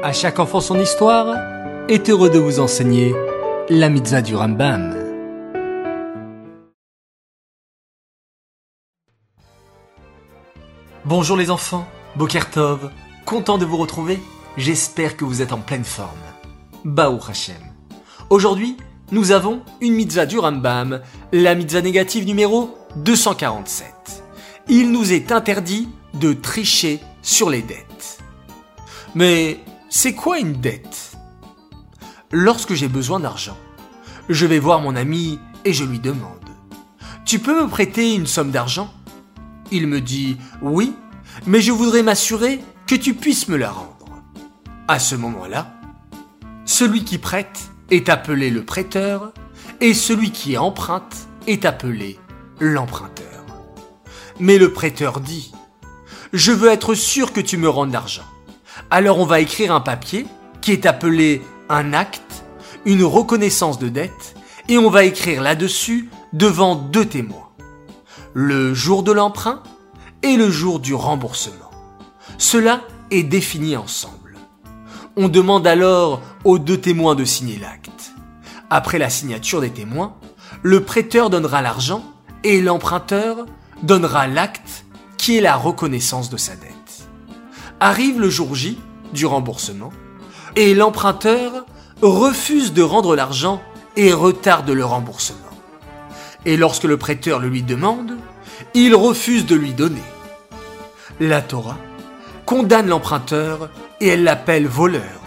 À chaque enfant son histoire est heureux de vous enseigner la mitzvah du Rambam. Bonjour les enfants, Bokertov, content de vous retrouver, j'espère que vous êtes en pleine forme. Baou Hashem. Aujourd'hui, nous avons une mitzvah du Rambam, la mitzvah négative numéro 247. Il nous est interdit de tricher sur les dettes. Mais c'est quoi une dette? Lorsque j'ai besoin d'argent, je vais voir mon ami et je lui demande Tu peux me prêter une somme d'argent? Il me dit Oui, mais je voudrais m'assurer que tu puisses me la rendre. À ce moment-là, celui qui prête est appelé le prêteur et celui qui emprunte est appelé l'emprunteur. Mais le prêteur dit Je veux être sûr que tu me rendes l'argent. Alors on va écrire un papier qui est appelé un acte, une reconnaissance de dette, et on va écrire là-dessus devant deux témoins. Le jour de l'emprunt et le jour du remboursement. Cela est défini ensemble. On demande alors aux deux témoins de signer l'acte. Après la signature des témoins, le prêteur donnera l'argent et l'emprunteur donnera l'acte qui est la reconnaissance de sa dette. Arrive le jour J du remboursement et l'emprunteur refuse de rendre l'argent et retarde le remboursement. Et lorsque le prêteur le lui demande, il refuse de lui donner. La Torah condamne l'emprunteur et elle l'appelle voleur,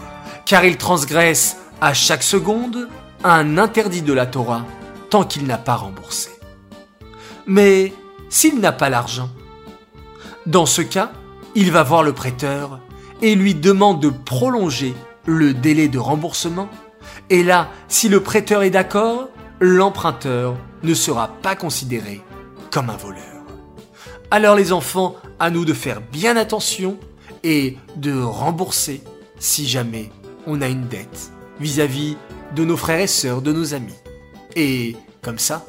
car il transgresse à chaque seconde un interdit de la Torah tant qu'il n'a pas remboursé. Mais s'il n'a pas l'argent, dans ce cas, il va voir le prêteur et lui demande de prolonger le délai de remboursement. Et là, si le prêteur est d'accord, l'emprunteur ne sera pas considéré comme un voleur. Alors les enfants, à nous de faire bien attention et de rembourser si jamais on a une dette vis-à-vis de nos frères et sœurs, de nos amis. Et comme ça,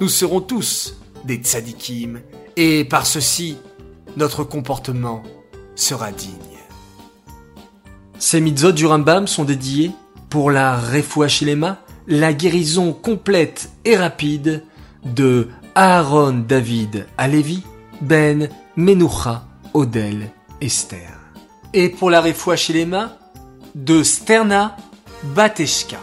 nous serons tous des tzadikim et par ceci, notre comportement sera digne. Ces mitzvot du Rambam sont dédiés pour la Refuachilema, la guérison complète et rapide de Aaron David Alevi, Ben Menucha Odel Esther. Et pour la Refuachilema de Sterna Bateshka.